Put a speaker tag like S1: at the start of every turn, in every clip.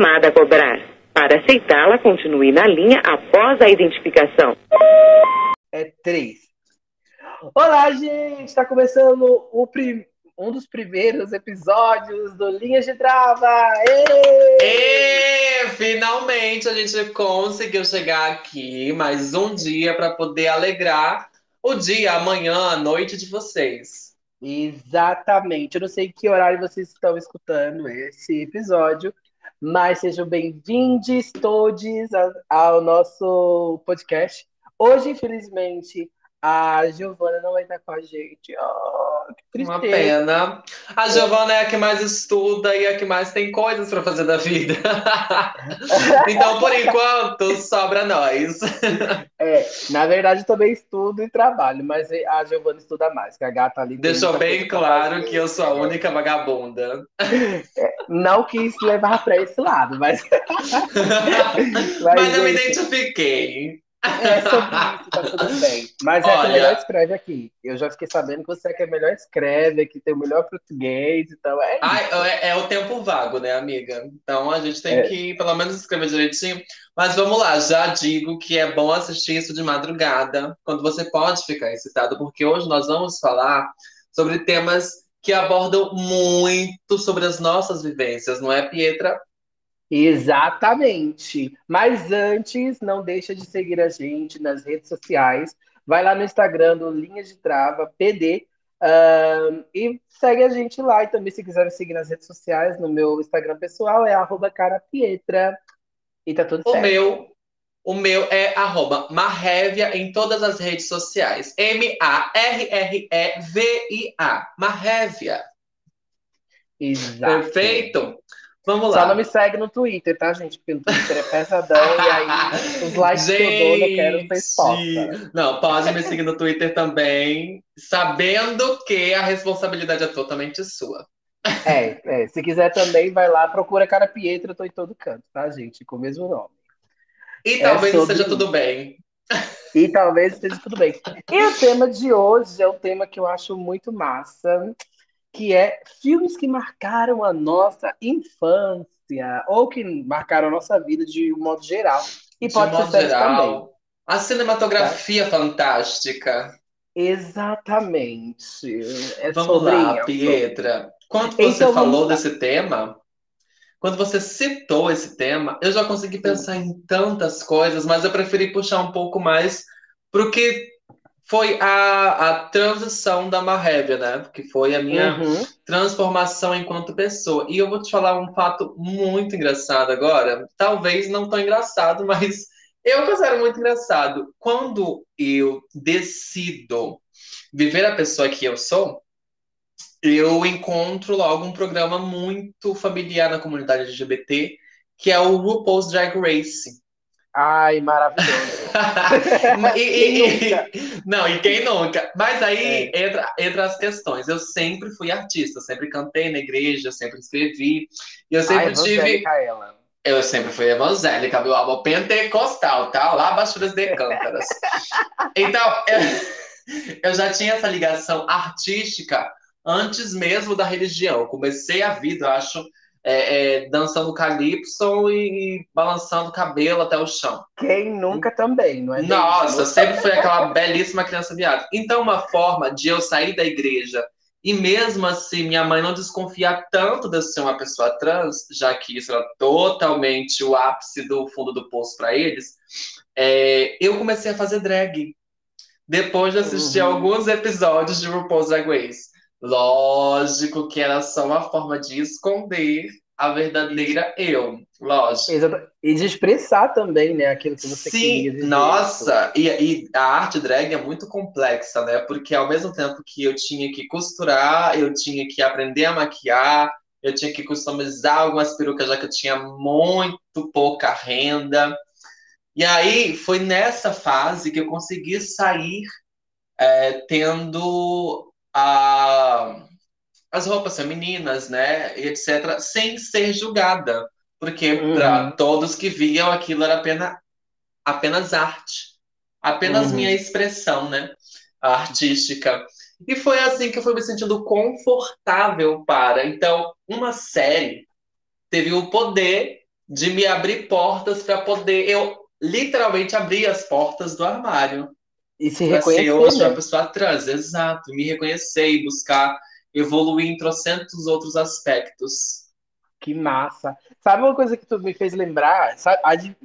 S1: chamada a cobrar. Para aceitá-la, continue na linha após a identificação.
S2: É três. Olá, gente! Está começando o prim... um dos primeiros episódios do Linhas de Trava!
S3: E finalmente a gente conseguiu chegar aqui mais um dia para poder alegrar o dia, amanhã, a noite de vocês.
S2: Exatamente. Eu não sei que horário vocês estão escutando esse episódio, mas sejam bem-vindos todos ao nosso podcast. Hoje, infelizmente, a Giovana não vai estar com a gente. Oh, que tristeza.
S3: Uma pena. A Giovana é a que mais estuda e a que mais tem coisas para fazer da vida. então, por enquanto, sobra nós.
S2: É, na verdade, também estudo e trabalho, mas a Giovana estuda mais, que a gata ali.
S3: Deixou bem claro que eu sou a única vagabunda.
S2: É, não quis levar para esse lado, mas.
S3: mas, mas eu me identifiquei.
S2: É sobre isso, tá tudo bem. Mas é Olha... que melhor escreve aqui. Eu já fiquei sabendo que você é que é melhor escreve, que tem o melhor português, então é
S3: isso. é, é, o tempo vago, né, amiga? Então a gente tem é. que, pelo menos, escrever direitinho. Mas vamos lá, já digo que é bom assistir isso de madrugada, quando você pode ficar excitado, porque hoje nós vamos falar sobre temas que abordam muito sobre as nossas vivências, não é, Pietra?
S2: Exatamente. Mas antes, não deixa de seguir a gente nas redes sociais. Vai lá no Instagram do Linhas de Trava, PD, um, e segue a gente lá. E também, se quiser me seguir nas redes sociais, no meu Instagram pessoal é carapietra. E tá tudo
S3: o
S2: certo.
S3: Meu, o meu é arroba Marrevia em todas as redes sociais. M-A-R-R-E-V-I-A. Marrevia.
S2: Exato.
S3: Perfeito? Vamos lá.
S2: Só não me segue no Twitter, tá, gente? Porque no Twitter é pesadão e aí os likes gente, que eu dou não quero ser exposta.
S3: Não, pode me seguir no Twitter também, sabendo que a responsabilidade é totalmente sua.
S2: É, é, se quiser também, vai lá, procura Cara Pietro, eu tô em todo canto, tá, gente? Com o mesmo nome.
S3: E é talvez sobre... esteja tudo bem.
S2: E talvez esteja tudo bem. E o tema de hoje é um tema que eu acho muito massa, que é filmes que marcaram a nossa infância ou que marcaram a nossa vida de um modo geral. E de pode modo ser geral, também.
S3: A cinematografia tá? fantástica.
S2: Exatamente.
S3: É vamos lá. Pietra. Quando você então, falou desse tema, quando você citou esse tema, eu já consegui pensar em tantas coisas, mas eu preferi puxar um pouco mais o que foi a, a transição da Marrevia, né? Que foi a minha uhum. transformação enquanto pessoa. E eu vou te falar um fato muito engraçado agora. Talvez não tão engraçado, mas eu considero muito engraçado. Quando eu decido viver a pessoa que eu sou, eu encontro logo um programa muito familiar na comunidade LGBT, que é o RuPaul's Drag Race.
S2: Ai, maravilhoso.
S3: e, e, e, não, e quem nunca? Mas aí é. entra, entra as questões. Eu sempre fui artista, sempre cantei na igreja, sempre escrevi. E eu sempre Ai, tive.
S2: Ela.
S3: Eu sempre fui evangélica, meu álbum pentecostal, tá? Lá Baixuras de Cântaras. então, eu, eu já tinha essa ligação artística antes mesmo da religião. comecei a vida, eu acho, é, é, dançando calypso e, balançando o cabelo até o chão.
S2: Quem nunca também, não é?
S3: Nossa, sempre foi aquela belíssima criança viada. Então, uma forma de eu sair da igreja e mesmo assim minha mãe não desconfiar tanto de eu ser uma pessoa trans, já que isso era totalmente o ápice do fundo do poço para eles, é, eu comecei a fazer drag. Depois de assistir uhum. alguns episódios de RuPaul's Drag Race. Lógico que era só uma forma de esconder a verdadeira eu, lógico.
S2: Exato. E de expressar também, né, aquilo que você
S3: Sim,
S2: queria dizer.
S3: Nossa, e, e, a arte drag é muito complexa, né? Porque ao mesmo tempo que eu tinha que costurar, eu tinha que aprender a maquiar, eu tinha que customizar algumas perucas, já que eu tinha muito pouca renda. E aí foi nessa fase que eu consegui sair é, tendo a, as roupas femininas, né, etc., sem ser julgada. Porque uhum. para todos que viam aquilo era apenas, apenas arte, apenas uhum. minha expressão, né, artística. E foi assim que eu fui me sentindo confortável para. Então, uma série teve o poder de me abrir portas para poder eu literalmente abrir as portas do armário.
S2: E se reconhecer. Ser
S3: hoje né? uma pessoa trans, exato. Me reconhecer e buscar evoluir em trocentos outros aspectos.
S2: Que massa. Sabe uma coisa que tu me fez lembrar? Sabe,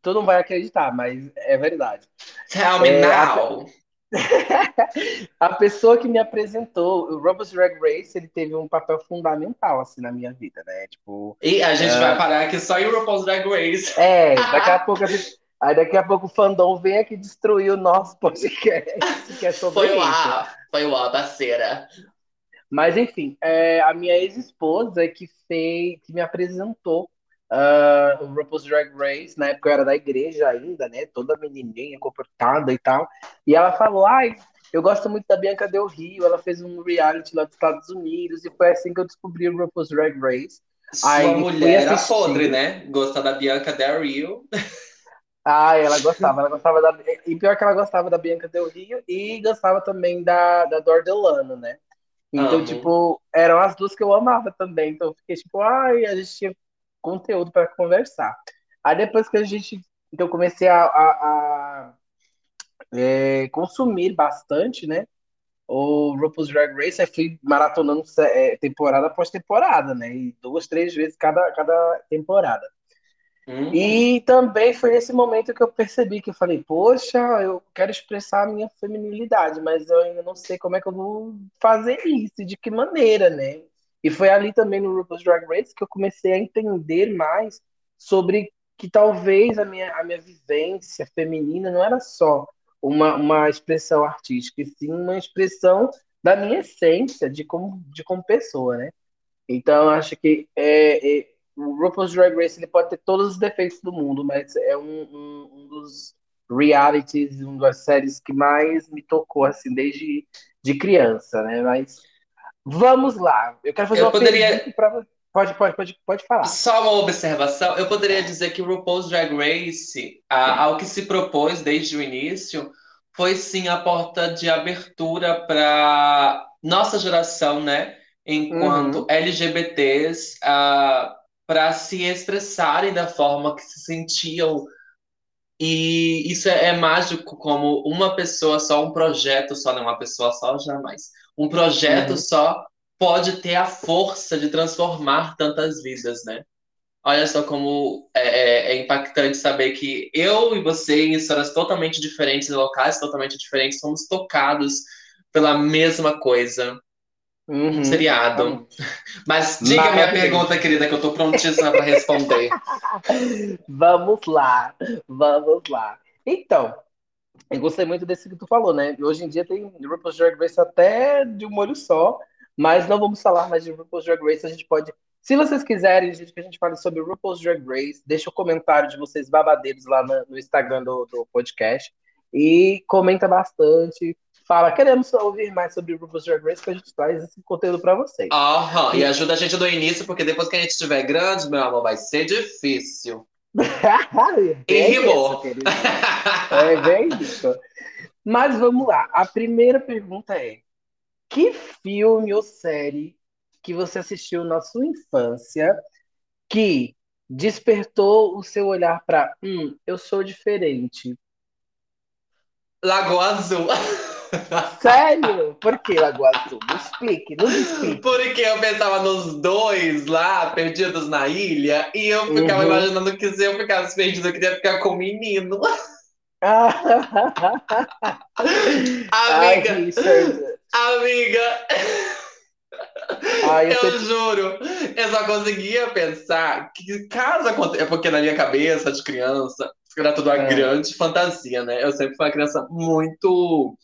S2: tu não vai acreditar, mas é verdade.
S3: Tell me é, now!
S2: A... a pessoa que me apresentou, o RuPaul's Drag Race, ele teve um papel fundamental, assim, na minha vida, né? Tipo...
S3: E a gente vai parar aqui só em RuPaul's Drag Race.
S2: É, daqui a pouco a gente... Aí daqui a pouco o fandom vem aqui destruir o nosso podcast, que é sobre
S3: Foi lá, foi lá, parceira.
S2: Mas enfim, é, a minha ex-esposa que fez, que me apresentou uh, o RuPaul's Drag Race, na época eu era da igreja ainda, né? Toda menininha, comportada e tal. E ela falou, ai, eu gosto muito da Bianca Del Rio, ela fez um reality lá dos Estados Unidos, e foi assim que eu descobri o RuPaul's Drag Race.
S3: Sua Aí, mulher era podre, né? Gosta da Bianca Del Rio.
S2: Ah, ela gostava, ela gostava da. E pior que ela gostava da Bianca Del Rio e gostava também da, da Dor Delano, né? Então, Amo. tipo, eram as duas que eu amava também. Então, eu fiquei tipo, ai, a gente tinha conteúdo para conversar. Aí depois que a gente. Então, eu comecei a, a, a é, consumir bastante, né? O RuPaul's Drag Race, aí fui maratonando é, temporada após temporada, né? E duas, três vezes cada, cada temporada. Uhum. E também foi nesse momento que eu percebi que eu falei, poxa, eu quero expressar a minha feminilidade, mas eu ainda não sei como é que eu vou fazer isso, de que maneira, né? E foi ali também no RuPaul's Drag Race que eu comecei a entender mais sobre que talvez a minha, a minha vivência feminina não era só uma, uma expressão artística, e sim uma expressão da minha essência de como, de como pessoa, né? Então, acho que é, é RuPaul's Drag Race ele pode ter todos os defeitos do mundo, mas é um, um, um dos realities, uma das séries que mais me tocou, assim, desde de criança, né? Mas vamos lá. Eu quero fazer eu uma poderia... pergunta para Pode, pode, pode, pode falar.
S3: Só uma observação. Eu poderia dizer que o RuPaul's Drag Race, a, ao que se propôs desde o início, foi sim a porta de abertura para nossa geração, né? Enquanto uhum. LGBTs, uh, para se expressarem da forma que se sentiam. E isso é, é, mágico como uma pessoa só, um projeto só, não uma pessoa só, jamais. Um projeto uhum. só pode ter a força de transformar tantas vidas, né? Olha só como é, é, é impactante saber que eu e você, em histórias totalmente diferentes, em locais totalmente diferentes, somos tocados pela mesma coisa. Uhum, um seriado. Mas diga minha pergunta, querida, que eu tô prontíssima para responder.
S2: vamos lá, vamos lá. Então, eu gostei muito desse que tu falou, né? Hoje em dia tem RuPaul's Drag Race até de um molho só, mas não vamos falar mais de RuPaul's Drag Race. A gente pode, se vocês quiserem, gente, que a gente fale sobre RuPaul's Drag Race, deixa o um comentário de vocês babadeiros lá no, no Instagram do, do podcast e comenta bastante fala, queremos ouvir mais sobre o RuPaul's Drag Race, que a gente traz esse conteúdo para vocês.
S3: Aham, e ajuda a gente do início, porque depois que a gente estiver grande, meu amor, vai ser difícil. e rimou.
S2: é bem isso. Mas vamos lá, a primeira pergunta é, que filme ou série que você assistiu na sua infância que despertou o seu olhar para, hum, eu sou diferente?
S3: Lagoa Azul.
S2: Sério? Por que Lagoa Azul? Me explique, nos explique.
S3: Porque eu pensava nos dois lá, perdidos na ilha, e eu ficava uhum. imaginando que se eu ficasse perdido, eu queria ficar com o menino. amiga, Ai, amiga, Ai, eu, eu juro, eu só conseguia pensar que caso aconteça, é porque na minha cabeça de criança era tudo uma é. grande fantasia, né? Eu sempre fui uma criança muito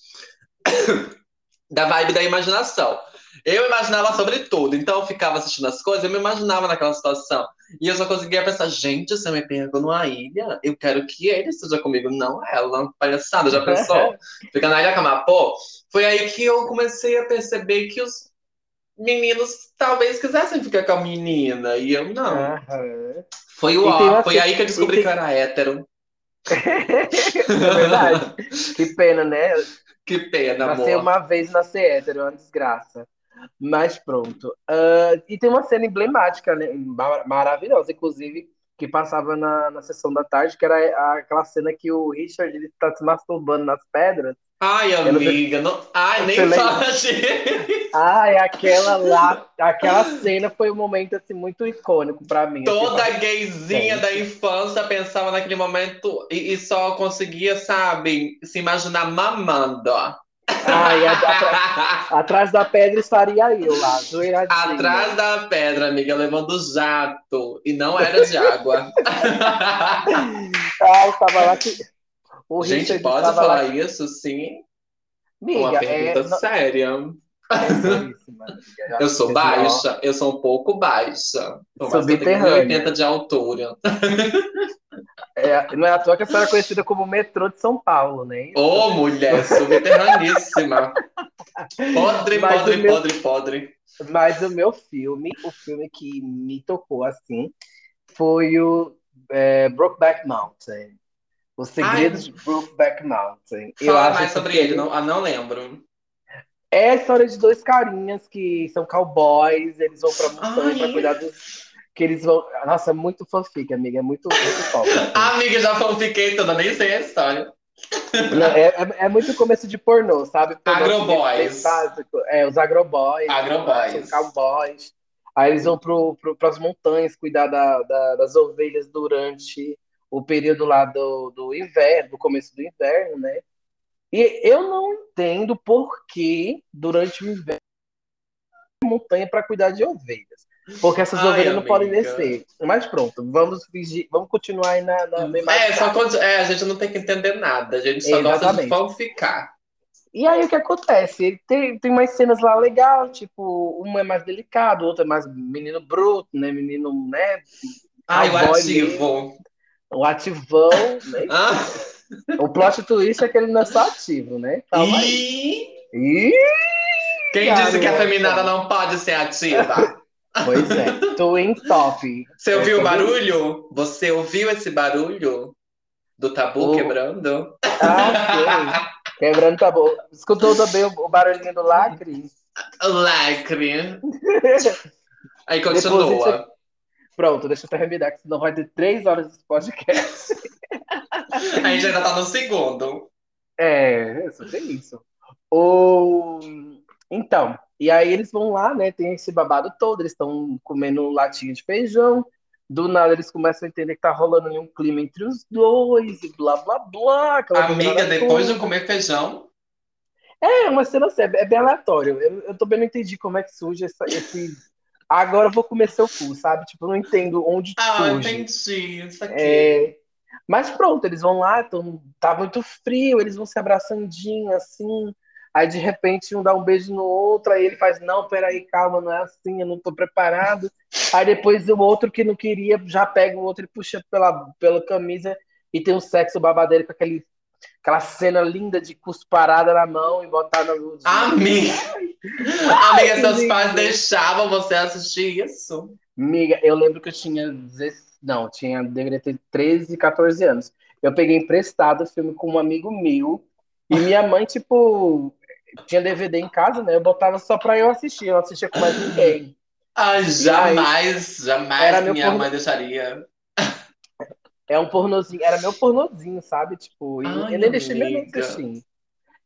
S3: da vibe da imaginação. Eu imaginava sobre tudo, então eu ficava assistindo as coisas, eu me imaginava naquela situação. E eu só conseguia pensar, gente, se eu me pego numa ilha, eu quero que ele esteja comigo, não ela. Palhaçada, já pensou? Fica na ilha Camapô. Foi aí que eu comecei a perceber que os meninos talvez quisessem ficar com a menina, e eu não. Uhum. Foi o ó, foi aí que eu descobri tem... que eu era hétero.
S2: é verdade. que pena, né?
S3: Que pena, amor.
S2: Nascer uma vez nascer hétero, é uma desgraça. Mas pronto. Uh, e tem uma cena emblemática, né? maravilhosa, inclusive, que passava na, na sessão da tarde, que era aquela cena que o Richard ele tá se masturbando nas pedras.
S3: Ai, amiga, não... Ai, nem fala
S2: Ai, aquela lá, aquela cena foi um momento assim muito icônico para mim.
S3: Assim, Toda assim, gayzinha da infância pensava naquele momento e, e, só conseguia, sabe, se imaginar mamando.
S2: Ai, atrás, atrás da pedra estaria eu lá, zoeiradinha.
S3: Atrás da pedra, amiga, levando jato. E não era de água.
S2: Ai, tava lá que
S3: o Gente, Richard pode falar lá... isso, sim? Amiga, Uma pergunta é... séria. É eu sou baixa, eu sou um pouco baixa.
S2: Subterrânea.
S3: 80 de altura.
S2: É, não é à toa que a senhora é conhecida como metrô de São Paulo, né?
S3: Ô, oh, mulher, subterraníssima. podre, Mas podre, meu... podre, podre.
S2: Mas o meu filme, o filme que me tocou assim, foi o é, Brokeback Mountain. Os Segredos Ai, de Brokeback Mountain.
S3: Fala mais sobre ele, não, ah, não lembro.
S2: É a história de dois carinhas que são cowboys, eles vão pra montanha pra cuidar dos. Que eles vão. Nossa, é muito fanfic, amiga. É muito, muito
S3: top. Assim. amiga, já fanfiquei toda, nem sei a história.
S2: Não, é, é, é, muito começo de pornô, sabe?
S3: Agroboys.
S2: É, os agroboys.
S3: Agroboys.
S2: São cowboys. Aí eles vão pro, pro, pras montanhas cuidar da, da, das ovelhas durante o período lá do, do inverno, do começo do inverno, né? E eu não entendo por que durante o inverno montanha para cuidar de ovelhas. Porque essas Ai, ovelhas amiga. não podem descer. Mas pronto, vamos fingir, vamos continuar aí na. na
S3: é, só, é, a gente não tem que entender nada, a gente só Exatamente. gosta de ficar.
S2: E aí o que acontece? Tem, tem umas cenas lá legal, tipo, uma é mais delicado, outra é mais menino bruto, né? Menino, né?
S3: Ai, o ativo.
S2: O ativão, né? Ah. O plot twist é que ele não é só ativo, né?
S3: Calma e... Ih, Quem garota. disse que a feminada não pode ser ativa?
S2: Pois é, Twin Top.
S3: Você ouviu o barulho? Você ouviu esse barulho? Do tabu oh. quebrando?
S2: Ah, sim. Quebrando tabu. Escutou também o barulhinho do lacre?
S3: Lacre. Aí continua.
S2: Pronto, deixa eu terminar, que senão vai ter três horas de podcast.
S3: A gente ainda tá no segundo.
S2: É, tem isso. O... Então, e aí eles vão lá, né? Tem esse babado todo, eles estão comendo latinha de feijão. Do nada eles começam a entender que tá rolando um clima entre os dois e blá blá blá.
S3: Amiga, depois toda. de comer feijão.
S2: É, uma cena assim, é bem aleatório. Eu, eu também não entendi como é que surge essa, esse agora eu vou comer seu cu, sabe? Tipo, eu não entendo onde
S3: ah,
S2: surge.
S3: Ah, entendi. Isso aqui.
S2: É... Mas pronto, eles vão lá, tão... tá muito frio, eles vão se abraçandinho, assim. Aí, de repente, um dá um beijo no outro, aí ele faz, não, peraí, calma, não é assim, eu não tô preparado. Aí depois o outro que não queria já pega o outro e puxa pela, pela camisa e tem um sexo babadeiro com aquele aquela cena linda de cusparada na mão e botar na luz.
S3: Amiga! Amiga, seus pais deixavam você assistir isso?
S2: Amiga, eu lembro que eu tinha. Não, tinha, deveria ter 13, 14 anos. Eu peguei emprestado o filme com um amigo meu. E minha mãe, tipo, tinha DVD em casa, né? Eu botava só pra eu assistir. Eu não assistia com mais ninguém.
S3: Ah, jamais, jamais minha mãe deixaria.
S2: É um pornozinho, era meu pornozinho, sabe? Tipo, Ai, eu nem deixei mãe assistir.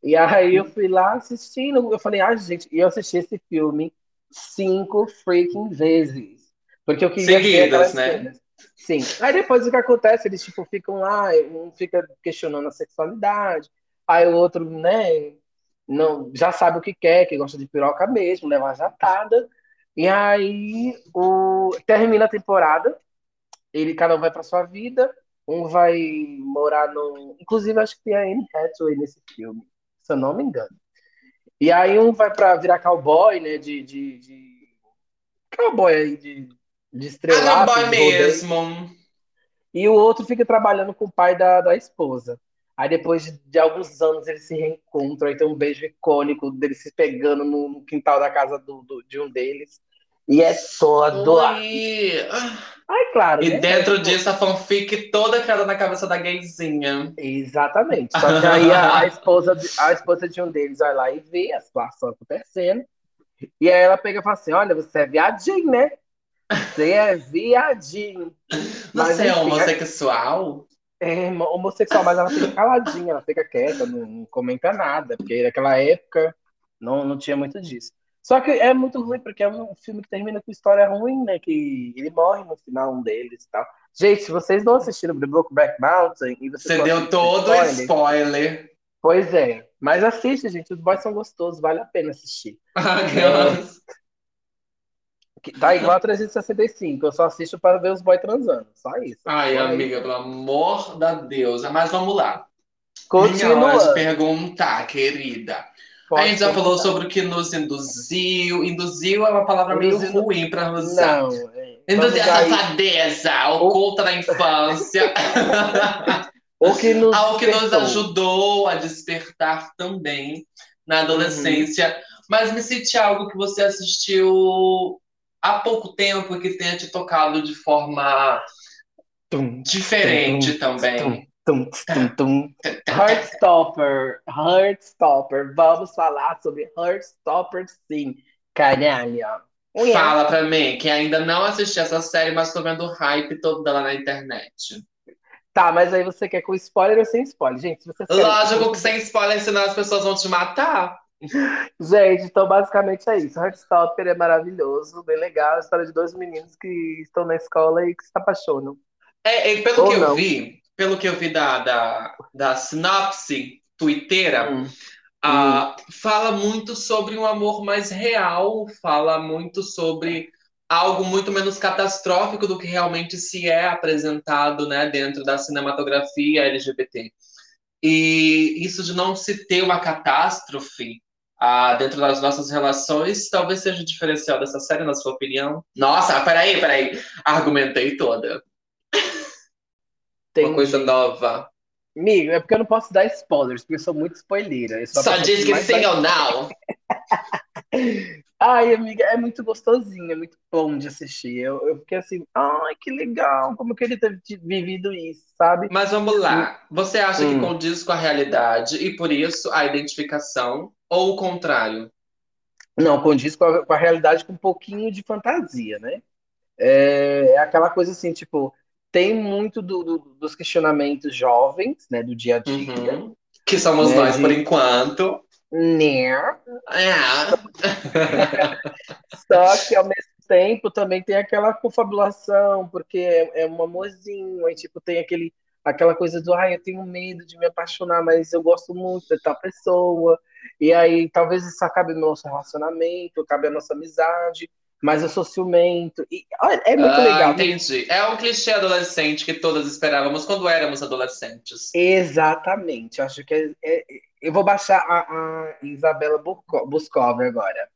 S2: E aí eu fui lá assistindo, eu falei, ah, gente, e eu assisti esse filme cinco freaking vezes. Porque eu queria
S3: Seguidas, né? Cenas.
S2: Sim. Aí depois o que acontece? Eles, tipo, ficam lá, um fica questionando a sexualidade, aí o outro, né, não, já sabe o que quer, que gosta de piroca mesmo, leva uma jatada. E aí o, termina a temporada, ele cada um vai para sua vida, um vai morar no. Inclusive, acho que tem a Anne Hathaway nesse filme, se eu não me engano. E aí um vai para virar cowboy, né? De, de, de... cowboy aí, de, de estrelado.
S3: Cowboy mesmo.
S2: E o outro fica trabalhando com o pai da, da esposa. Aí depois de, de, alguns anos eles se reencontram, aí tem um beijo icônico deles se pegando no, no quintal da casa do, do, de um deles. E é todo.
S3: Oi.
S2: Ai, claro.
S3: E né? dentro disso a fanfic toda criada na cabeça da gayzinha.
S2: Exatamente. Só que aí a, a, esposa, de, a esposa de um deles vai lá e vê a situação acontecendo. E aí ela pega e fala assim: Olha, você é viadinho, né? Você é viadinho.
S3: Mas, Você é homossexual?
S2: É homossexual, mas ela fica caladinha, ela fica quieta, não, não comenta nada, porque naquela época não, não tinha muito disso. Só que é muito ruim, porque é um filme que termina com história ruim, né? Que ele morre no final, um deles e tal. Gente, se vocês não assistiram The Brokeback Mountain... E
S3: Você deu todo spoiler, spoiler.
S2: Pois é. Mas assiste, gente. Os boys são gostosos. Vale a pena assistir. É... Tá igual a 365. Eu só assisto para ver os boys transando. Só isso.
S3: Ai, amiga, pelo amor da Deus. Mas vamos lá.
S2: Continua. Minha hora
S3: de perguntar, querida. Pode a gente já falou sobre o que nos induziu. Induziu é uma palavra meio ruim para usar. Não, é. Induzir a safadeza, oculta na infância.
S2: o que nos
S3: Algo que nos ajudou a despertar também na adolescência. Uhum. Mas me cite algo que você assistiu há pouco tempo e que tenha te tocado de forma tum, diferente tum, também. Tum,
S2: Tum, tum, tum. Heartstopper, Heartstopper. Vamos falar sobre Heartstopper, sim. Caralho.
S3: Fala pra mim, que ainda não assisti essa série, mas tô vendo o hype todo dela na internet.
S2: Tá, mas aí você quer com spoiler ou sem spoiler? Gente, se você
S3: Lógico que sem spoiler, senão as pessoas vão te matar.
S2: Gente, então basicamente é isso. Heartstopper é maravilhoso, bem legal. A história de dois meninos que estão na escola e que se apaixonam.
S3: É, pelo Ou que não. eu vi, pelo que eu vi da, da, da sinopse twitteira, hum. Uh, fala muito sobre um amor mais real, fala muito sobre algo muito menos catastrófico do que realmente se é apresentado né, dentro da cinematografia LGBT. E isso de não se ter uma catástrofe uh, dentro das nossas relações, talvez seja o diferencial dessa série, na sua opinião. Nossa, peraí, peraí. Argumentei toda. Entendi. Uma coisa nova.
S2: Amigo, é porque eu não posso dar spoilers, porque eu sou muito spoileira.
S3: Só, só diz que sim ou não.
S2: Ai, amiga, é muito gostosinho, é muito bom de assistir. Eu, eu fiquei assim, ai, que legal, como eu queria ter vivido isso, sabe?
S3: Mas vamos lá. Você acha hum. que condiz com a realidade e por isso a identificação, ou o contrário?
S2: Não, condiz com a, com a realidade com um pouquinho de fantasia, né? É, é aquela coisa assim, tipo, tem muito do, do, dos questionamentos jovens, né, do dia a dia. Uhum.
S3: Que somos né, nós, por enquanto.
S2: Né?
S3: É.
S2: Só que, ao mesmo tempo, também tem aquela confabulação, porque é, é um amorzinho, aí, tipo, tem aquele, aquela coisa do, ai, eu tenho medo de me apaixonar, mas eu gosto muito de tal pessoa. E aí, talvez isso acabe no nosso relacionamento, acabe a nossa amizade mas eu sou ciumento. E, olha, é muito ah, legal.
S3: Entendi. É um clichê adolescente que todas esperávamos quando éramos adolescentes.
S2: Exatamente. Acho que é, é, eu vou baixar a, a Isabela Boscov agora.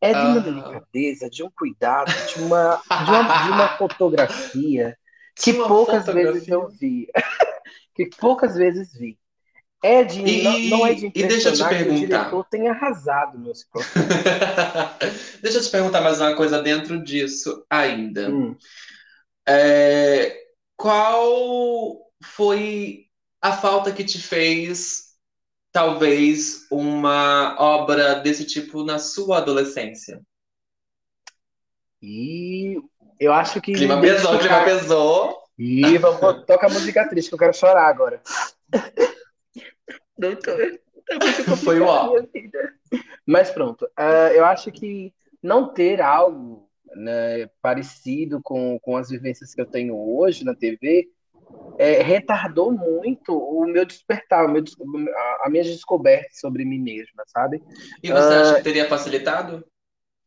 S2: É de uma delicadeza, de um cuidado, de uma, de uma, de uma fotografia que poucas fotografia. vezes eu vi. que poucas vezes vi. É de, e, não, não, é de
S3: e deixa eu te perguntar. o
S2: tem arrasado no
S3: Deixa eu te perguntar mais uma coisa dentro disso ainda. Hum. É, qual foi a falta que te fez, talvez, uma obra desse tipo na sua adolescência?
S2: E eu acho que.
S3: Clima pesou, clima pesou.
S2: E vamos tocar música triste, que eu quero chorar agora. Doutor, é
S3: Foi o ó.
S2: Mas pronto, uh, eu acho que não ter algo né, parecido com, com as vivências que eu tenho hoje na TV é, retardou muito o meu despertar, o meu, a, a minha descoberta sobre mim mesma, sabe?
S3: E você uh, acha que teria facilitado?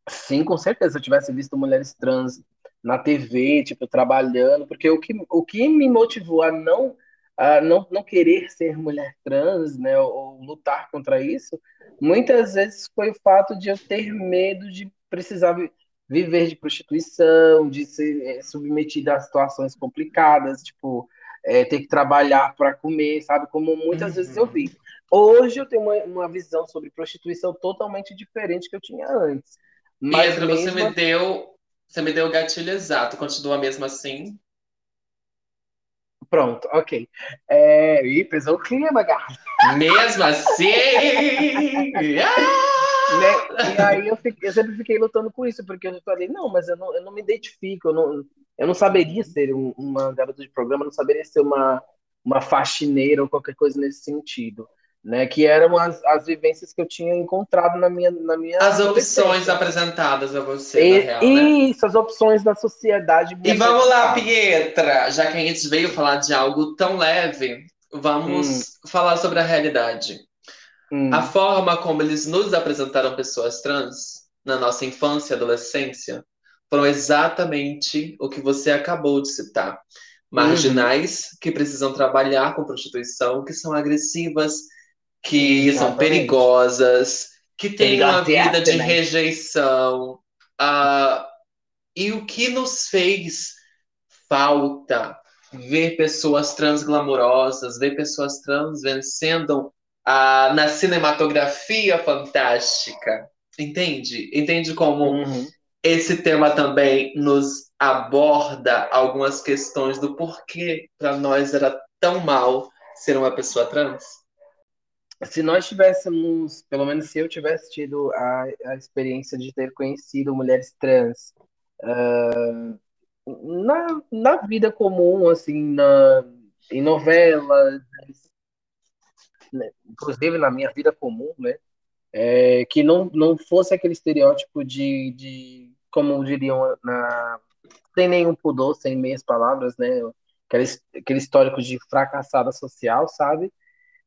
S2: Sim, com certeza. Se eu tivesse visto mulheres trans na TV, tipo, trabalhando, porque o que, o que me motivou a não a não, não querer ser mulher trans, né, ou, ou lutar contra isso, muitas vezes foi o fato de eu ter medo de precisar viver de prostituição, de ser é, submetida a situações complicadas, tipo, é, ter que trabalhar para comer, sabe? Como muitas uhum. vezes eu vi. Hoje eu tenho uma, uma visão sobre prostituição totalmente diferente que eu tinha antes.
S3: Mas mesmo... você me deu, você me deu o gatilho exato. Continua mesmo assim?
S2: Pronto, ok. É... Ih, pesou o clima, gata.
S3: Mesmo assim!
S2: né? E aí eu, fiquei, eu, sempre fiquei lutando com isso, porque eu falei, não, mas eu não, eu não me identifico, eu não, eu não saberia ser um, uma garota de programa, não saberia ser uma, uma faxineira ou qualquer coisa nesse sentido. Né, que eram as, as vivências que eu tinha encontrado na minha na minha
S3: as opções apresentadas a você
S2: e,
S3: real, né?
S2: isso as opções da sociedade
S3: e vamos lá Pietra já que a gente veio falar de algo tão leve vamos hum. falar sobre a realidade hum. a forma como eles nos apresentaram pessoas trans na nossa infância e adolescência foram exatamente o que você acabou de citar marginais uhum. que precisam trabalhar com prostituição que são agressivas que são perigosas, que têm uma vida de rejeição. Uh, e o que nos fez falta ver pessoas trans glamurosas, ver pessoas trans vencendo uh, na cinematografia fantástica. Entende? Entende como uhum. esse tema também nos aborda algumas questões do porquê para nós era tão mal ser uma pessoa trans?
S2: Se nós tivéssemos, pelo menos se eu tivesse tido a, a experiência de ter conhecido mulheres trans uh, na, na vida comum, assim, na, em novelas, né, inclusive na minha vida comum, né? É, que não, não fosse aquele estereótipo de, de como diriam na sem nenhum pudor, sem meias palavras, né? Aquele, aquele histórico de fracassada social, sabe?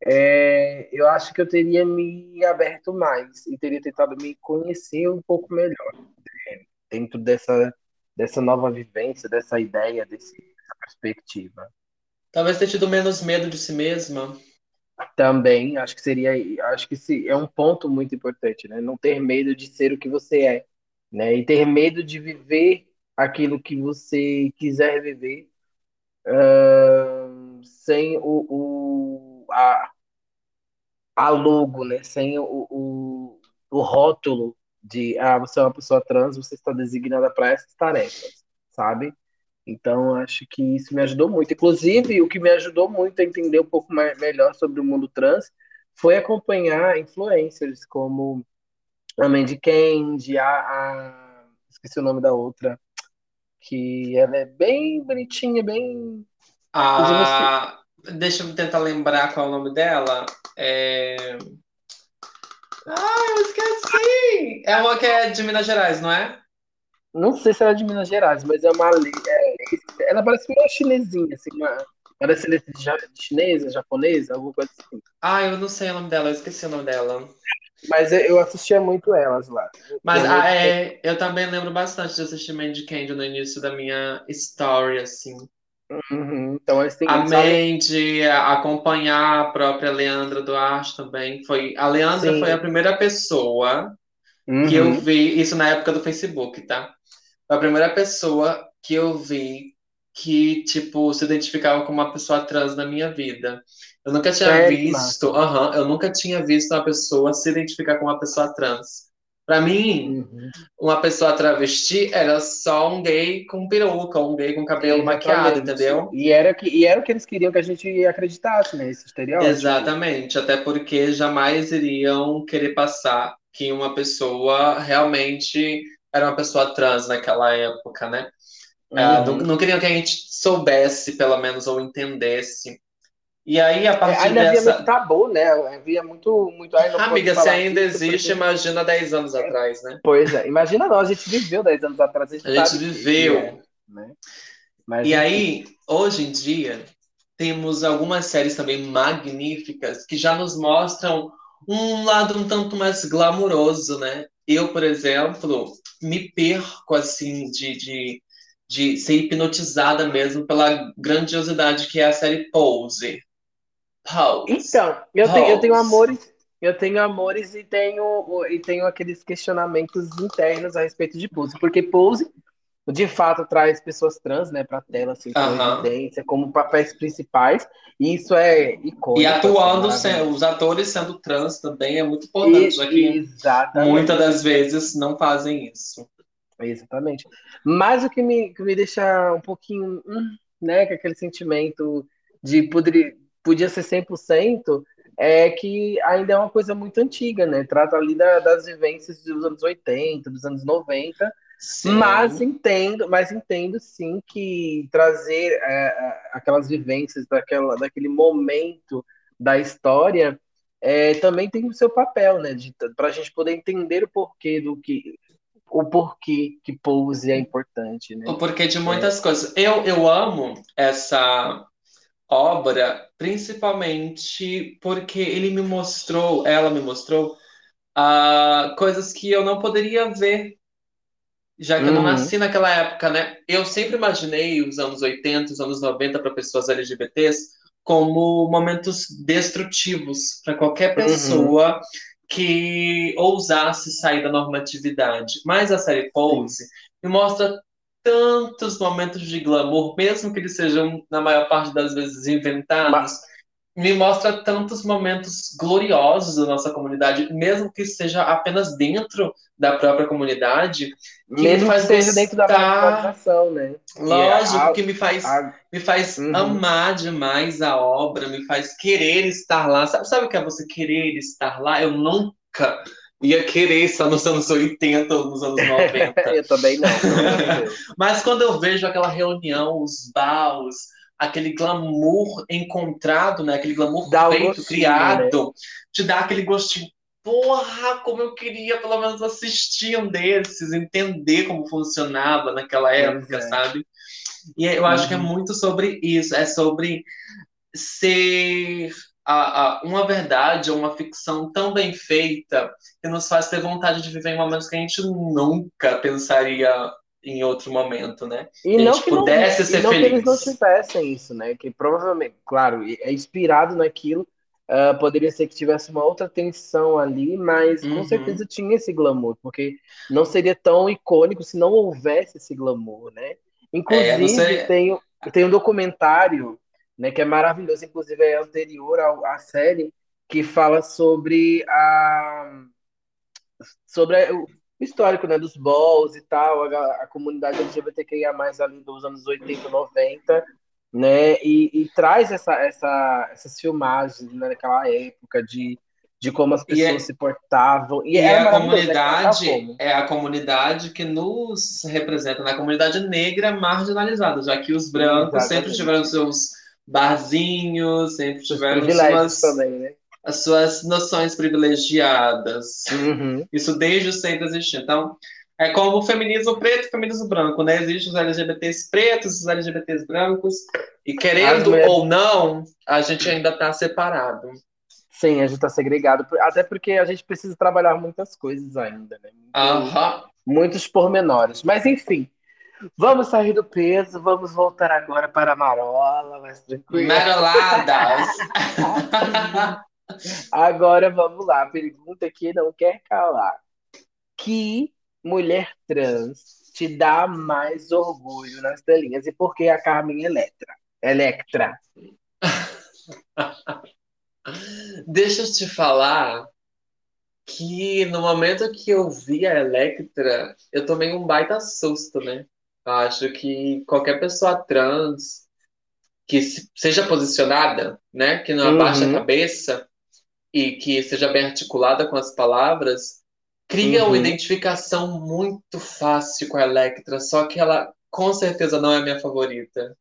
S2: É, eu acho que eu teria me aberto mais e teria tentado me conhecer um pouco melhor né, dentro dessa, dessa nova vivência, dessa ideia, desse, dessa perspectiva.
S3: Talvez ter tido menos medo de si mesma.
S2: Também, acho que seria, acho que sim, é um ponto muito importante, né? Não ter medo de ser o que você é, né? E ter medo de viver aquilo que você quiser viver uh, sem o, o a, a logo, né? Sem o, o, o rótulo de ah, você é uma pessoa trans, você está designada para essas tarefas, sabe? Então, acho que isso me ajudou muito. Inclusive, o que me ajudou muito a entender um pouco mais, melhor sobre o mundo trans foi acompanhar influencers como a Mandy Candy, a, a, esqueci o nome da outra, que ela é bem bonitinha, bem.
S3: Ah, Deixa eu tentar lembrar qual é o nome dela. É... Ah, eu esqueci! É uma que é de Minas Gerais, não é?
S2: Não sei se ela é de Minas Gerais, mas é uma. É, ela parece uma chinesinha, assim, uma. Parece chinesa, japonesa, alguma coisa assim.
S3: Ah, eu não sei o nome dela, eu esqueci o nome dela.
S2: Mas eu assistia muito elas lá.
S3: Mas ah, é, eu também lembro bastante de assistir Candy no início da minha história, assim.
S2: Uhum. Então eles têm
S3: a Mandy, acompanhar a própria Leandra Duarte também. Foi, a Leandra Sim. foi a primeira pessoa uhum. que eu uhum. vi, isso na época do Facebook, tá? Foi a primeira pessoa que eu vi que, tipo, se identificava como uma pessoa trans na minha vida. Eu nunca tinha visto, uhum, eu nunca tinha visto uma pessoa se identificar como uma pessoa trans. Para mim, uhum. uma pessoa travesti era só um gay com peruca, um gay com cabelo Exatamente. maquiado, entendeu?
S2: E era, que, e era o que eles queriam que a gente acreditasse nesse estereótipo.
S3: Exatamente, até porque jamais iriam querer passar que uma pessoa realmente era uma pessoa trans naquela época, né? Ah, uhum. não, não queriam que a gente soubesse, pelo menos, ou entendesse e aí, a partir
S2: ainda
S3: dessa...
S2: havia muito tabu, né? Havia muito... muito...
S3: Amiga, se ainda existe, porque... imagina 10 anos é. atrás, né?
S2: Pois é. Imagina nós, a gente viveu 10 anos atrás.
S3: A gente, a gente viveu. É, né? Mas, e aí, hoje em dia, temos algumas séries também magníficas que já nos mostram um lado um tanto mais glamuroso, né? Eu, por exemplo, me perco, assim, de... de de ser hipnotizada mesmo pela grandiosidade que é a série Pose.
S2: Pose. Então, eu, Pose. Tenho, eu tenho amores, eu tenho amores e tenho, e tenho aqueles questionamentos internos a respeito de Pose, porque Pose de fato traz pessoas trans, né, para tela, assim, com evidência, como papéis principais, e isso é icônico.
S3: E atuando, assim, né? os atores sendo trans também é muito importante, já que muitas das vezes não fazem isso.
S2: Exatamente. Mas o que me, que me deixa um pouquinho, hum, né, com aquele sentimento de poder, podia ser 100%, é que ainda é uma coisa muito antiga, né? Trata ali da, das vivências dos anos 80, dos anos 90, sim. mas entendo, mas entendo sim que trazer é, é, aquelas vivências daquela, daquele momento da história é, também tem o seu papel, né? Para a gente poder entender o porquê do que o porquê que Pose é importante, né?
S3: O porquê de muitas é. coisas. Eu, eu amo essa obra, principalmente porque ele me mostrou, ela me mostrou, uh, coisas que eu não poderia ver, já que uhum. eu não uhum. nasci naquela época, né? Eu sempre imaginei os anos 80, os anos 90 para pessoas LGBTs como momentos destrutivos para qualquer uhum. pessoa uhum. que ousasse sair da normatividade. Mas a série Pose Sim. me mostra tantos momentos de glamour, mesmo que eles sejam, na maior parte das vezes, inventados. Mas... Me mostra tantos momentos gloriosos da nossa comunidade, mesmo que seja apenas dentro da própria comunidade.
S2: Que mesmo me faz que seja dentro da organização, né?
S3: Lógico, a, que me faz, a... me faz uhum. amar demais a obra, me faz querer estar lá. Sabe, sabe o que é você querer estar lá? Eu nunca ia querer estar nos anos 80 ou nos anos 90.
S2: eu também não.
S3: Mas quando eu vejo aquela reunião, os baus, aquele glamour encontrado, né? Aquele glamour dá feito, gostinho, criado, né? te dá aquele gostinho. Porra, como eu queria pelo menos assistir um desses, entender como funcionava naquela época, é. sabe? E eu acho uhum. que é uhum. muito sobre isso, é sobre ser a, a, uma verdade ou uma ficção tão bem feita que nos faz ter vontade de viver em momentos que a gente nunca pensaria em outro momento, né?
S2: E que não que pudesse não, ser e não feliz. que eles não tivessem isso, né? Que provavelmente, claro, é inspirado naquilo, uh, poderia ser que tivesse uma outra tensão ali, mas uhum. com certeza tinha esse glamour, porque não seria tão icônico se não houvesse esse glamour, né? Inclusive, é, tem, tem um documentário né, que é maravilhoso, inclusive é anterior ao, à série, que fala sobre a sobre o histórico né, dos balls e tal, a, a comunidade LGBTQIA+, ali dos anos 80, 90, né, e, e traz essa, essa, essas filmagens né, naquela época de, de como as é pessoas é, se portavam.
S3: E, e é a comunidade é a comunidade que nos representa, na né, comunidade negra marginalizada, já que os brancos Exatamente. sempre tiveram seus barzinhos, sempre tiveram suas,
S2: também, né?
S3: as suas noções privilegiadas.
S2: Uhum.
S3: Isso desde sempre existiu. Então, é como o feminismo preto e o feminismo branco, né? Existem os LGBTs pretos, os LGBTs brancos, e querendo mulheres... ou não, a gente ainda está separado.
S2: Sim, a gente está segregado, até porque a gente precisa trabalhar muitas coisas ainda, né?
S3: Muito,
S2: Muitos pormenores. Mas, enfim, Vamos sair do peso, vamos voltar agora para a marola, mais tranquilo.
S3: Maroladas!
S2: agora vamos lá, pergunta que não quer calar. Que mulher trans te dá mais orgulho nas telinhas e por que a Carmen Electra? Electra.
S3: Deixa eu te falar que no momento que eu vi a Electra, eu tomei um baita susto, né? Acho que qualquer pessoa trans que seja posicionada, né, que não abaixe uhum. a cabeça e que seja bem articulada com as palavras, cria uhum. uma identificação muito fácil com a Electra, só que ela com certeza não é a minha favorita.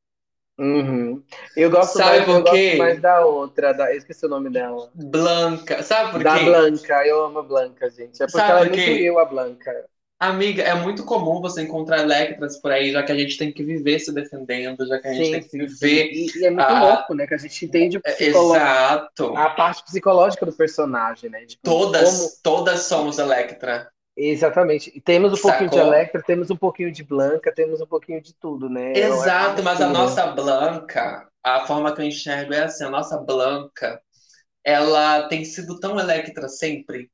S2: Uhum. Eu gosto, Sabe mais, por quê? mais da outra, da, eu esqueci o nome dela.
S3: Blanca. Sabe por
S2: da
S3: quê?
S2: Da Blanca, eu amo a Blanca, gente. É porque Sabe ela é muito eu, a Blanca.
S3: Amiga, é muito comum você encontrar Electras por aí, já que a gente tem que viver se defendendo, já que a gente sim, tem que viver.
S2: E, e, é muito a... louco, né? Que a gente entende o
S3: é, Exato.
S2: a parte psicológica do personagem, né?
S3: Tipo, todas, como... todas somos Electra.
S2: Exatamente. E temos um Sacou? pouquinho de Electra, temos um pouquinho de Blanca, temos um pouquinho de tudo, né?
S3: É Exato, é mas assim, a né? nossa Blanca, a forma que eu enxergo é assim, a nossa Blanca, ela tem sido tão Electra sempre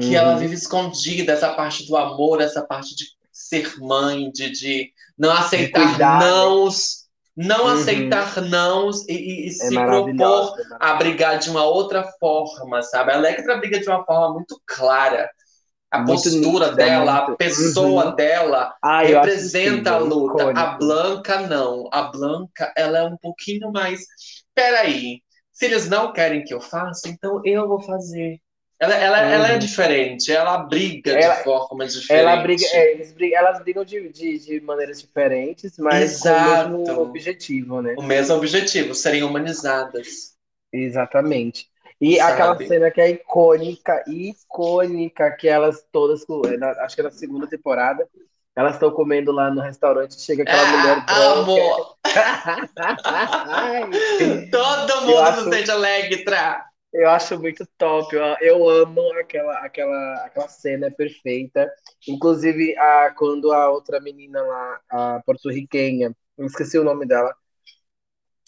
S3: que uhum. ela vive escondida, essa parte do amor, essa parte de ser mãe, de, de não aceitar cuidar, né? nãos, não uhum. aceitar nãos e, e, e é se propor é a brigar de uma outra forma, sabe? A Electra briga de uma forma muito clara. A muito postura nítida, dela, muito... a pessoa uhum. dela ah, representa a luta. A Blanca não. A Blanca, ela é um pouquinho mais. Peraí, Se eles não querem que eu faça, então eu vou fazer. Ela, ela, uhum. ela é diferente, ela briga ela, de forma diferente.
S2: Ela briga, é, eles brigam, elas brigam de, de, de, maneiras diferentes, mas Exato. com o mesmo objetivo, né?
S3: O mesmo objetivo, serem humanizadas.
S2: Exatamente. E Sabe? aquela cena que é icônica, icônica, que elas todas, acho que é na segunda temporada, elas estão comendo lá no restaurante, chega aquela ah, mulher
S3: Amor! Todo mundo acho... no Electra!
S2: Eu acho muito top. Eu, eu amo aquela, aquela, aquela cena, é perfeita. Inclusive, a, quando a outra menina lá, a porto-riquenha, esqueci o nome dela,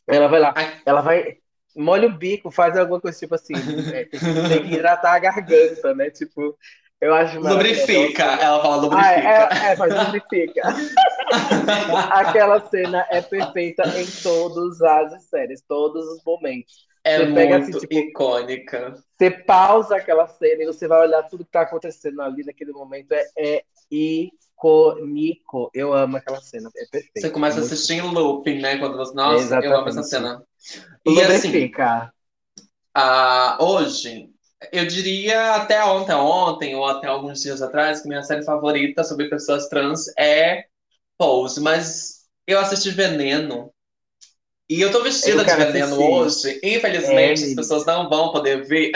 S2: ela vai lá, ela vai, molha o bico, faz alguma coisa tipo assim, é, tem, que hidratar a garganta, né? Tipo, eu acho
S3: Lubrifica, ela fala lubrifica.
S2: Ah, é, é, faz lubrifica. Aquela cena é perfeita em todas as séries, todos os momentos.
S3: É você pega, assim, muito assim, tipo, icônica.
S2: Você pausa aquela cena e você vai olhar tudo que tá acontecendo ali naquele momento. É, é icônico. Eu amo aquela cena. É perfeito.
S3: Você começa a assistir em looping, né? Quando você. Nossa, Exatamente. eu amo essa cena.
S2: E assim.
S3: Uh, hoje, eu diria até ontem, ontem ou até alguns dias atrás, que minha série favorita sobre pessoas trans é Pose, mas eu assisti Veneno e eu tô vestida eu de veneno hoje. Infelizmente, é, as pessoas não vão poder ver.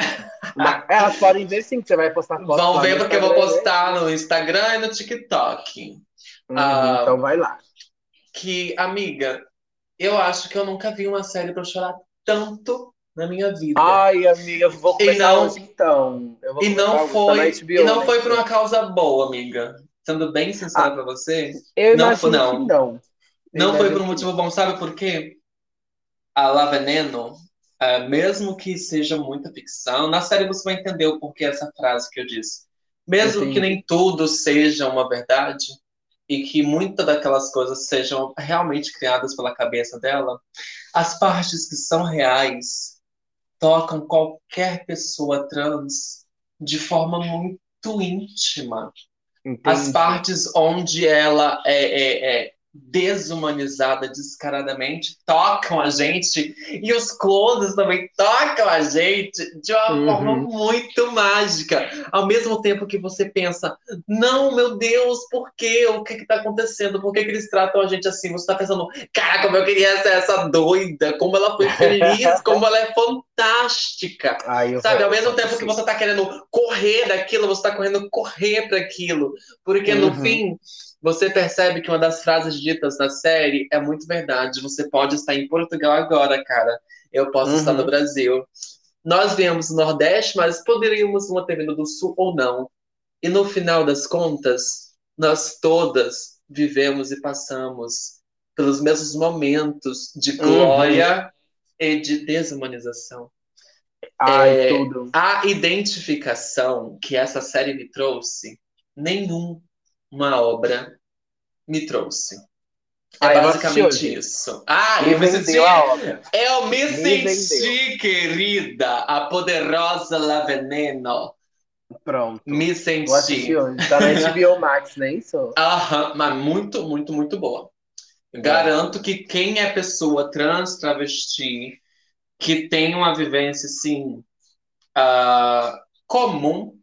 S2: Mas elas podem ver sim, que você vai postar foto.
S3: Vão ver porque eu vou postar no Instagram e no TikTok.
S2: Uhum, ah, então vai lá.
S3: Que, amiga, eu acho que eu nunca vi uma série pra chorar tanto na minha vida.
S2: Ai, amiga, eu vou começar não, hoje então.
S3: e não foi, HBO, e não né? foi por uma causa boa, amiga. Sendo bem sincera ah, pra você.
S2: Eu não, não. que não.
S3: Não foi por um motivo bom, sabe por quê? A La Veneno, uh, mesmo que seja muita ficção, na série você vai entender o porquê essa frase que eu disse. Mesmo Entendi. que nem tudo seja uma verdade e que muitas daquelas coisas sejam realmente criadas pela cabeça dela, as partes que são reais tocam qualquer pessoa trans de forma muito íntima. Entendi. As partes onde ela é, é, é desumanizada descaradamente, tocam a gente e os closes também tocam a gente de uma uhum. forma muito mágica. Ao mesmo tempo que você pensa, não, meu Deus, por quê? O que está acontecendo? Por que, que, eles tratam a gente assim? Você está pensando, cara, como eu queria ser essa doida, como ela foi feliz, como ela é fantástica. Ai, Sabe, ao mesmo tempo que você está querendo correr daquilo, você está correndo correr para aquilo, porque uhum. no fim você percebe que uma das frases ditas na série é muito verdade. Você pode estar em Portugal agora, cara. Eu posso uhum. estar no uhum. Brasil. Nós viemos do Nordeste, mas poderíamos ter vindo do Sul ou não. E no final das contas, nós todas vivemos e passamos pelos mesmos momentos de glória uhum. e de desumanização.
S2: Ai, é, tudo.
S3: A identificação que essa série me trouxe, nenhum uma obra me trouxe. É ah, basicamente isso. Ah,
S2: me eu me senti.
S3: Eu me, me senti, vendeu. querida, a poderosa La Veneno.
S2: Pronto.
S3: Me senti.
S2: Tá na HBO Max, não é isso?
S3: Aham, mas muito, muito, muito boa. Garanto que quem é pessoa trans, travesti, que tem uma vivência, assim, uh, comum,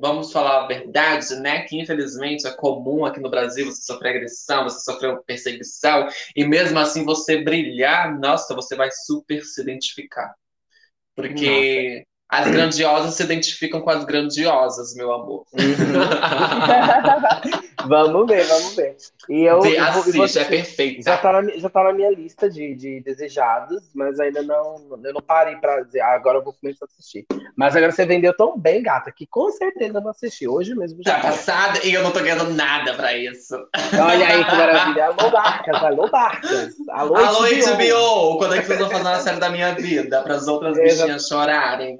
S3: vamos falar a verdade, né? Que infelizmente é comum aqui no Brasil você sofrer agressão, você sofrer perseguição, e mesmo assim você brilhar, nossa, você vai super se identificar. Porque nossa. as grandiosas se identificam com as grandiosas, meu amor.
S2: Uhum. vamos ver, vamos ver.
S3: E eu, Vê, assiste, é perfeito.
S2: Já tá, na, já tá na minha lista de, de desejados, mas ainda não, eu não parei pra dizer, ah, agora eu vou começar a assistir. Mas agora você vendeu tão bem, gata, que com certeza eu vou assistir. Hoje mesmo
S3: já. Tá passada e eu não tô ganhando nada pra isso.
S2: Olha aí que maravilha. Alô, Barcas, alô, Barcas. Alô, alô
S3: HBO. Quando é que vocês vão fazer uma série da minha vida? Para as outras bichinhas chorarem?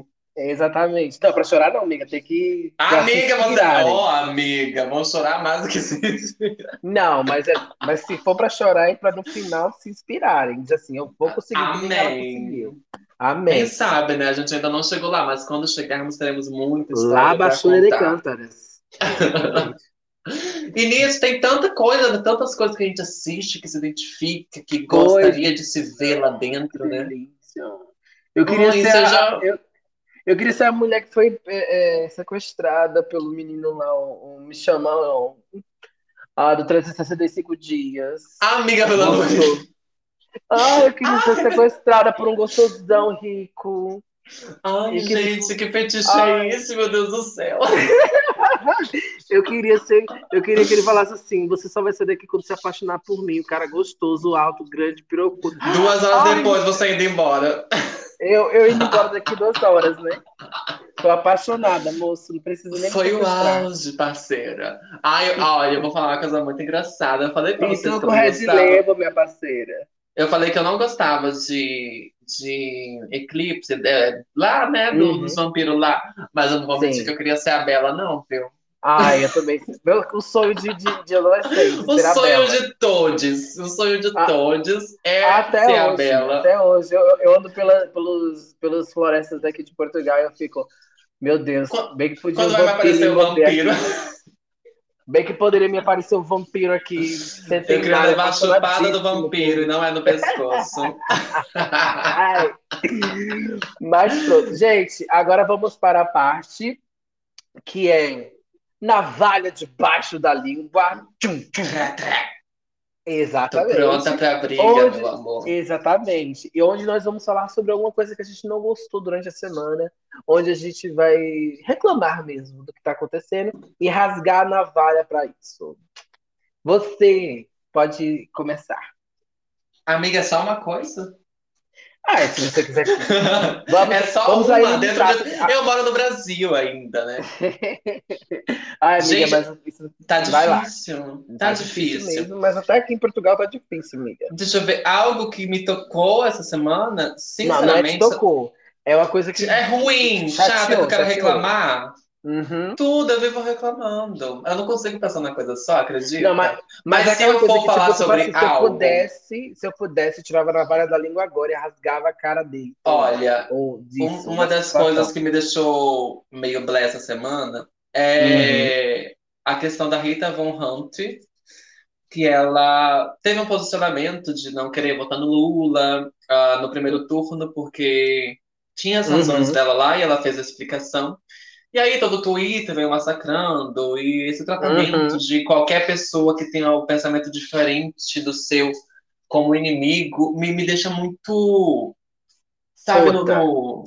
S2: Exatamente. Não, pra chorar não, amiga. Tem que.
S3: Amiga, você. Ó, oh, amiga, vão chorar mais do que se
S2: inspirar. Não, mas, é... mas se for pra chorar, é pra no final se inspirarem. Diz assim, eu vou conseguir.
S3: Amém. Amém. Quem sabe, né? A gente ainda não chegou lá, mas quando chegarmos, teremos muita história.
S2: Lá baixou de cântaras.
S3: E nisso tem tanta coisa, tantas coisas que a gente assiste, que se identifica, que gostaria de se ver lá dentro, né?
S2: Eu queria, ser a, eu, eu, queria ser a mulher que foi é, é, sequestrada pelo menino lá, o, o me chamam ah, do 365 dias.
S3: Amiga, pelo amor de Deus.
S2: Ah, eu queria ser sequestrada por um gostosão rico.
S3: Ai, e gente, que fetiche Ai. é esse, meu Deus do céu?
S2: eu queria ser, eu queria que ele falasse assim: você só vai sair daqui quando se apaixonar por mim, o cara gostoso, alto, grande, pirocudo.
S3: Duas horas Ai, depois você indo embora.
S2: Eu, eu indo embora daqui duas horas, né? Tô apaixonada, moço. Não precisa nem
S3: Foi o auge, parceira. Ai, olha, eu vou falar uma coisa muito engraçada. Eu falei pra vocês.
S2: Então, com Red Label, minha parceira.
S3: Eu falei que eu não gostava de, de Eclipse, de, lá, né, do, uhum. dos vampiros lá. Mas eu não vou mentir que eu queria ser a Bela, não, viu?
S2: Ai, eu também. Meu, o sonho de, de, de adolescente.
S3: O sonho de todos. O sonho de ah, todos é até ser hoje, a Bela.
S2: Até hoje. Eu, eu ando pela, pelos, pelos florestas daqui de Portugal e eu fico. Meu Deus, bem que podia
S3: Quando vai aparecer o vampiro?
S2: Bem que poderia me aparecer um vampiro aqui.
S3: Eu queria levar a chupada do vampiro e não é no pescoço.
S2: Mas pronto. Gente, agora vamos para a parte que é navalha debaixo da língua. Tchum, tchum. Exatamente.
S3: Tô pronta pra briga, onde... meu amor.
S2: Exatamente. E onde nós vamos falar sobre alguma coisa que a gente não gostou durante a semana, onde a gente vai reclamar mesmo do que está acontecendo e rasgar a navalha para isso. Você pode começar.
S3: Amiga, só uma coisa?
S2: Ah, se você quiser.
S3: Vamos, é só vamos uma. Dentro de... Eu moro no Brasil ainda, né?
S2: Ai, amiga, Gente, mas isso...
S3: tá difícil. Tá, tá difícil. difícil. Mesmo,
S2: mas até aqui em Portugal tá difícil, amiga.
S3: Deixa eu ver. Algo que me tocou essa semana, sinceramente. Não, não é
S2: tocou. É uma coisa que.
S3: É ruim, chata, que eu quero reclamar. Uhum. Tudo eu vivo reclamando. Eu não consigo pensar na coisa só, acredita? Não,
S2: mas, mas, mas se eu for falar tipo, sobre assim, algo. Se eu pudesse, se eu pudesse, tirava na vara da língua agora e rasgava a cara dele.
S3: Olha, disso, uma das situação. coisas que me deixou meio blé essa semana é uhum. a questão da Rita Von Hunt, que ela teve um posicionamento de não querer votar no Lula uh, no primeiro turno, porque tinha as razões uhum. dela lá e ela fez a explicação. E aí todo o Twitter veio massacrando, e esse tratamento uhum. de qualquer pessoa que tenha um pensamento diferente do seu como inimigo me, me deixa muito. Sabe, no, no,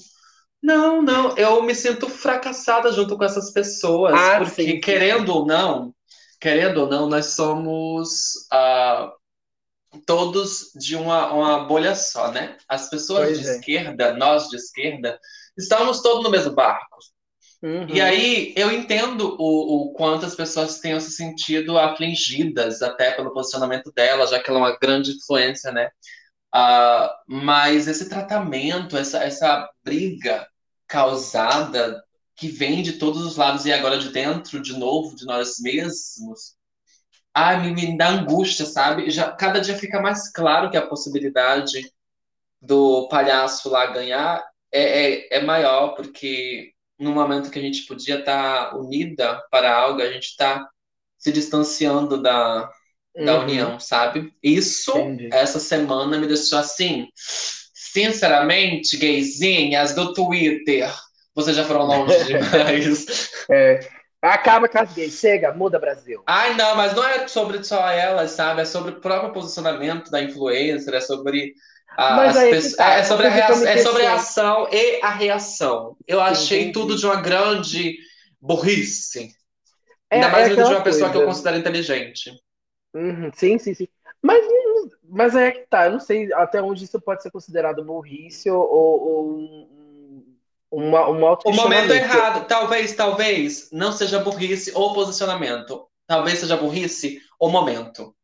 S3: Não, não, eu me sinto fracassada junto com essas pessoas, ah, porque sim, querendo sim. ou não, querendo ou não, nós somos uh, todos de uma, uma bolha só, né? As pessoas pois de é. esquerda, nós de esquerda, estamos todos no mesmo barco. Uhum. E aí eu entendo o, o quanto as pessoas tenham se sentido afligidas até pelo posicionamento dela, já que ela é uma grande influência, né? Uh, mas esse tratamento, essa, essa briga causada que vem de todos os lados e agora de dentro, de novo, de nós mesmos, ai, me, me dá angústia, sabe? Já, cada dia fica mais claro que a possibilidade do palhaço lá ganhar é, é, é maior, porque no momento que a gente podia estar tá unida para algo, a gente está se distanciando da, uhum. da união, sabe? Isso, Entendi. essa semana, me deixou assim, sinceramente, gaysinhas do Twitter, vocês já foram longe demais.
S2: é. Acaba com as gays, chega, muda Brasil.
S3: Ai, não, mas não é sobre só elas, sabe? É sobre o próprio posicionamento da influencer, é sobre aí pessoas, tá, é, sobre a reação, é sobre a ação e a reação. Eu achei Entendi. tudo de uma grande burrice. É, Ainda mais é de uma pessoa que eu considero inteligente.
S2: Uhum, sim, sim, sim. Mas, mas é que tá, eu não sei até onde isso pode ser considerado burrice ou, ou um, uma, uma
S3: O momento errado, talvez, talvez não seja burrice ou posicionamento. Talvez seja burrice ou momento.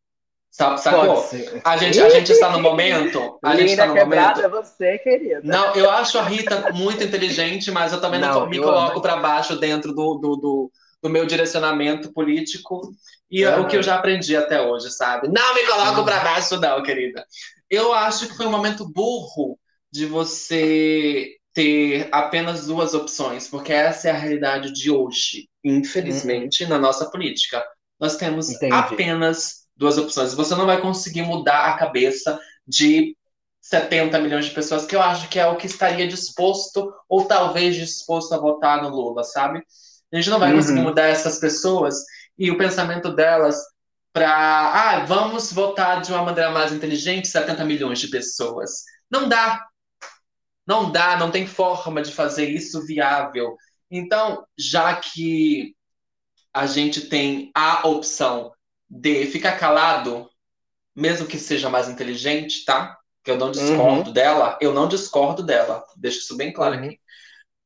S3: Sacou? A gente, a gente está no momento. A gente está no momento.
S2: É você, querida.
S3: Não, eu acho a Rita muito inteligente, mas eu também não, não me coloco para baixo dentro do, do, do, do, meu direcionamento político e uhum. o que eu já aprendi até hoje, sabe? Não me coloco para baixo, não, querida. Eu acho que foi um momento burro de você ter apenas duas opções, porque essa é a realidade de hoje, infelizmente, uhum. na nossa política. Nós temos Entendi. apenas duas opções. Você não vai conseguir mudar a cabeça de 70 milhões de pessoas, que eu acho que é o que estaria disposto, ou talvez disposto a votar no Lula, sabe? A gente não vai uhum. conseguir mudar essas pessoas e o pensamento delas para, ah, vamos votar de uma maneira mais inteligente 70 milhões de pessoas. Não dá. Não dá, não tem forma de fazer isso viável. Então, já que a gente tem a opção de ficar calado, mesmo que seja mais inteligente, tá? Que eu não discordo uhum. dela, eu não discordo dela. Deixa isso bem claro uhum. aqui.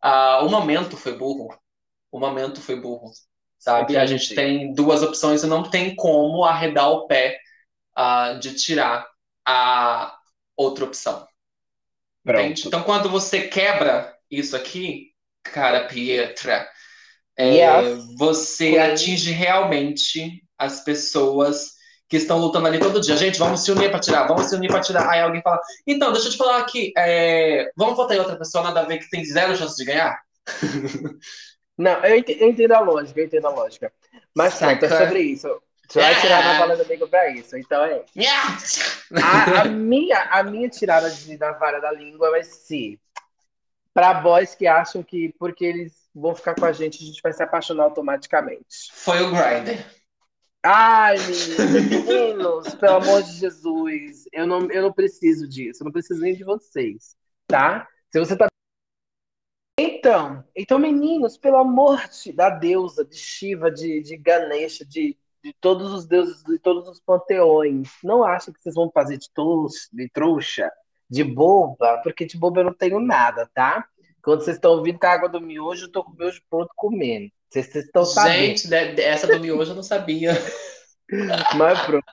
S3: Uh, o momento foi burro. O momento foi burro. Sabe? A gente tem duas opções e não tem como arredar o pé uh, de tirar a outra opção. Então, quando você quebra isso aqui, cara Pietra, é, yes. você atinge realmente as pessoas que estão lutando ali todo dia. Gente, vamos se unir para tirar, vamos se unir para tirar. Aí alguém fala, então, deixa eu te falar aqui, é, vamos votar em outra pessoa, nada a ver, que tem zero chance de ganhar?
S2: Não, eu entendo a lógica, eu entendo a lógica. Mas pronto, é sobre isso. Você vai tirar na vara do amigo pra isso. Então é. A, a, minha, a minha tirada de, da vara da língua vai ser para boys que acham que porque eles vão ficar com a gente, a gente vai se apaixonar automaticamente.
S3: Foi o Grindr.
S2: Ai, meninos, pelo amor de Jesus, eu não, eu não preciso disso, eu não preciso nem de vocês, tá? Se você tá então, então, meninos, pelo amor de, da deusa, de Shiva, de, de Ganesha, de, de todos os deuses, de todos os panteões, não achem que vocês vão fazer de, trouxa, de trouxa, de boba, porque de boba eu não tenho nada, tá? Quando vocês estão ouvindo com a água do miojo, eu tô com o miojo pronto comendo. Vocês, estão sabendo.
S3: Gente, essa do miojo eu não sabia.
S2: mas pronto.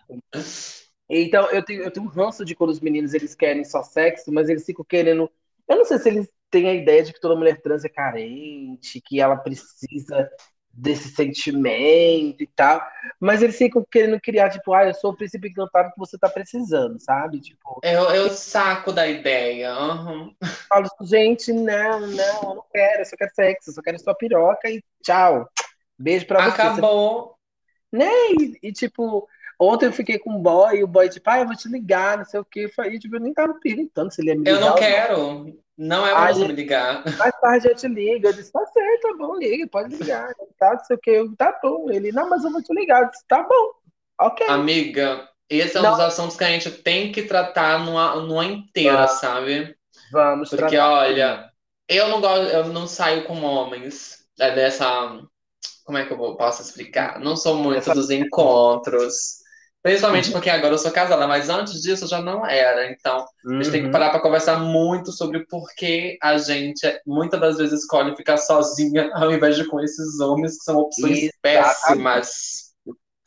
S2: Então, eu tenho, eu tenho um ranço de quando os meninos eles querem só sexo, mas eles ficam querendo. Eu não sei se eles tem a ideia de que toda mulher trans é carente, que ela precisa desse sentimento e tal, mas eles ficam querendo criar, tipo, ah, eu sou o príncipe encantado que você tá precisando, sabe? Tipo,
S3: eu, eu saco da ideia. Uhum.
S2: Falo, gente, não, não, eu não quero, eu só quero sexo, eu só quero sua piroca e tchau. Beijo pra
S3: você. Acabou.
S2: Né? E, e, tipo, Ontem eu fiquei com um boy, e o boy, tipo, ah, eu vou te ligar, não sei o quê. Falei, tipo, eu nem tava perguntando se ele ia me
S3: ligar. Eu não quero. Não, é pra você me ligar.
S2: Mais tarde eu te ligo. Eu disse, tá certo, tá bom, liga, pode ligar. Tá, não sei o quê. Eu, tá bom. Ele, não, mas eu vou te ligar. Eu disse, tá bom. Ok.
S3: Amiga, esse é um dos assuntos que a gente tem que tratar numa, numa inteira, sabe?
S2: Vamos
S3: Porque, tratar. olha, eu não gosto, eu não saio com homens é dessa. Como é que eu posso explicar? Não sou muito Essa... dos encontros. Principalmente porque agora eu sou casada, mas antes disso eu já não era. Então, uhum. a gente tem que uhum. parar para conversar muito sobre por que a gente muitas das vezes escolhe ficar sozinha ao invés de com esses homens que são opções péssimas.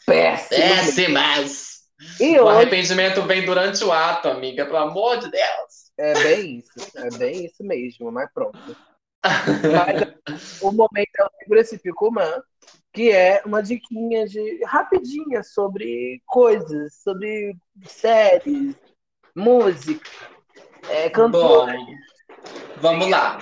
S2: Péssimas.
S3: Péssimas. E o hoje... arrependimento vem durante o ato, amiga, pelo amor de Deus.
S2: É bem isso, é bem isso mesmo, mas pronto. mas o momento é o Segura esse Picumã, que é uma diquinha de rapidinha sobre coisas, sobre séries, música, é, cantores. Bom,
S3: vamos lá.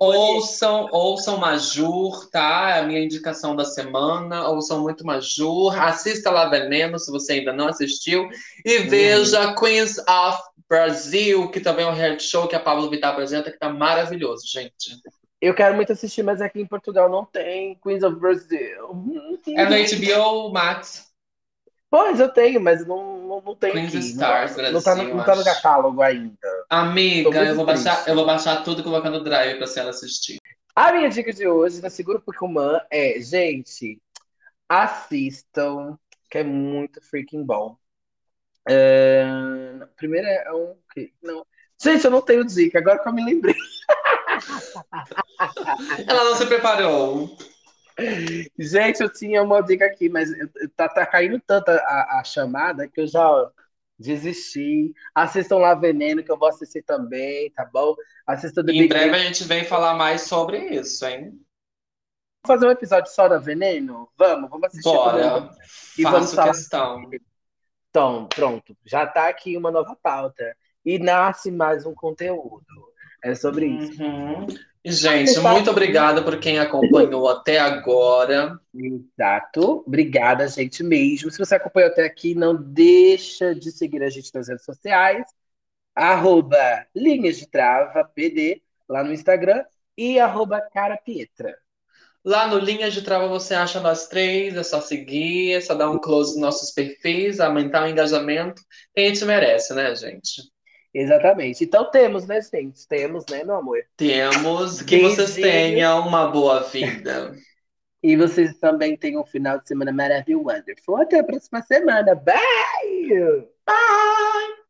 S3: Ouçam, ouçam Majur, tá? É a minha indicação da semana. Ouçam muito Majur. Assista lá Veneno, se você ainda não assistiu. E hum. veja Queens of Brazil, que também é um reality show que a Pablo Vittar apresenta, que tá maravilhoso, gente.
S2: Eu quero muito assistir, mas aqui em Portugal não tem Queens of Brazil.
S3: É no HBO Max.
S2: Pois, eu tenho, mas não, não, não tem
S3: Queens
S2: aqui.
S3: Stars,
S2: não,
S3: Brasil,
S2: não, tá no, não tá no catálogo ainda.
S3: Amiga, eu vou, baixar, eu vou baixar tudo e colocar no Drive pra senhora assistir.
S2: A minha dica de hoje da Seguro Pokémon é, gente, assistam, que é muito freaking bom. Uh, primeiro é um. Não. Gente, eu não tenho dica, agora que eu me lembrei.
S3: Ela não se preparou.
S2: Gente, eu tinha uma dica aqui, mas tá, tá caindo tanto a, a chamada que eu já desisti. Assistam lá Veneno, que eu vou assistir também, tá bom?
S3: Assistam Em Big breve a gente vem falar mais sobre isso, hein?
S2: Vamos fazer um episódio só da Veneno? Vamos, vamos assistir.
S3: Bora. E Faço vamos questão.
S2: Então, pronto. Já tá aqui uma nova pauta. E nasce mais um conteúdo. É sobre isso.
S3: Gente, muito obrigada por quem acompanhou até agora.
S2: Exato. Obrigada, gente, mesmo. Se você acompanhou até aqui, não deixa de seguir a gente nas redes sociais. arroba Linhas de Trava PD lá no Instagram e arroba Cara Pietra.
S3: Lá no Linhas de Trava você acha nós três, é só seguir, é só dar um close nos nossos perfis, aumentar o engajamento. Que a gente merece, né, gente?
S2: Exatamente. Então temos, né, gente? Temos, né, meu amor?
S3: Temos. Que vocês tenham uma boa vida.
S2: E vocês também tenham um final de semana maravilhoso. Até a próxima semana. Bye!
S3: Bye!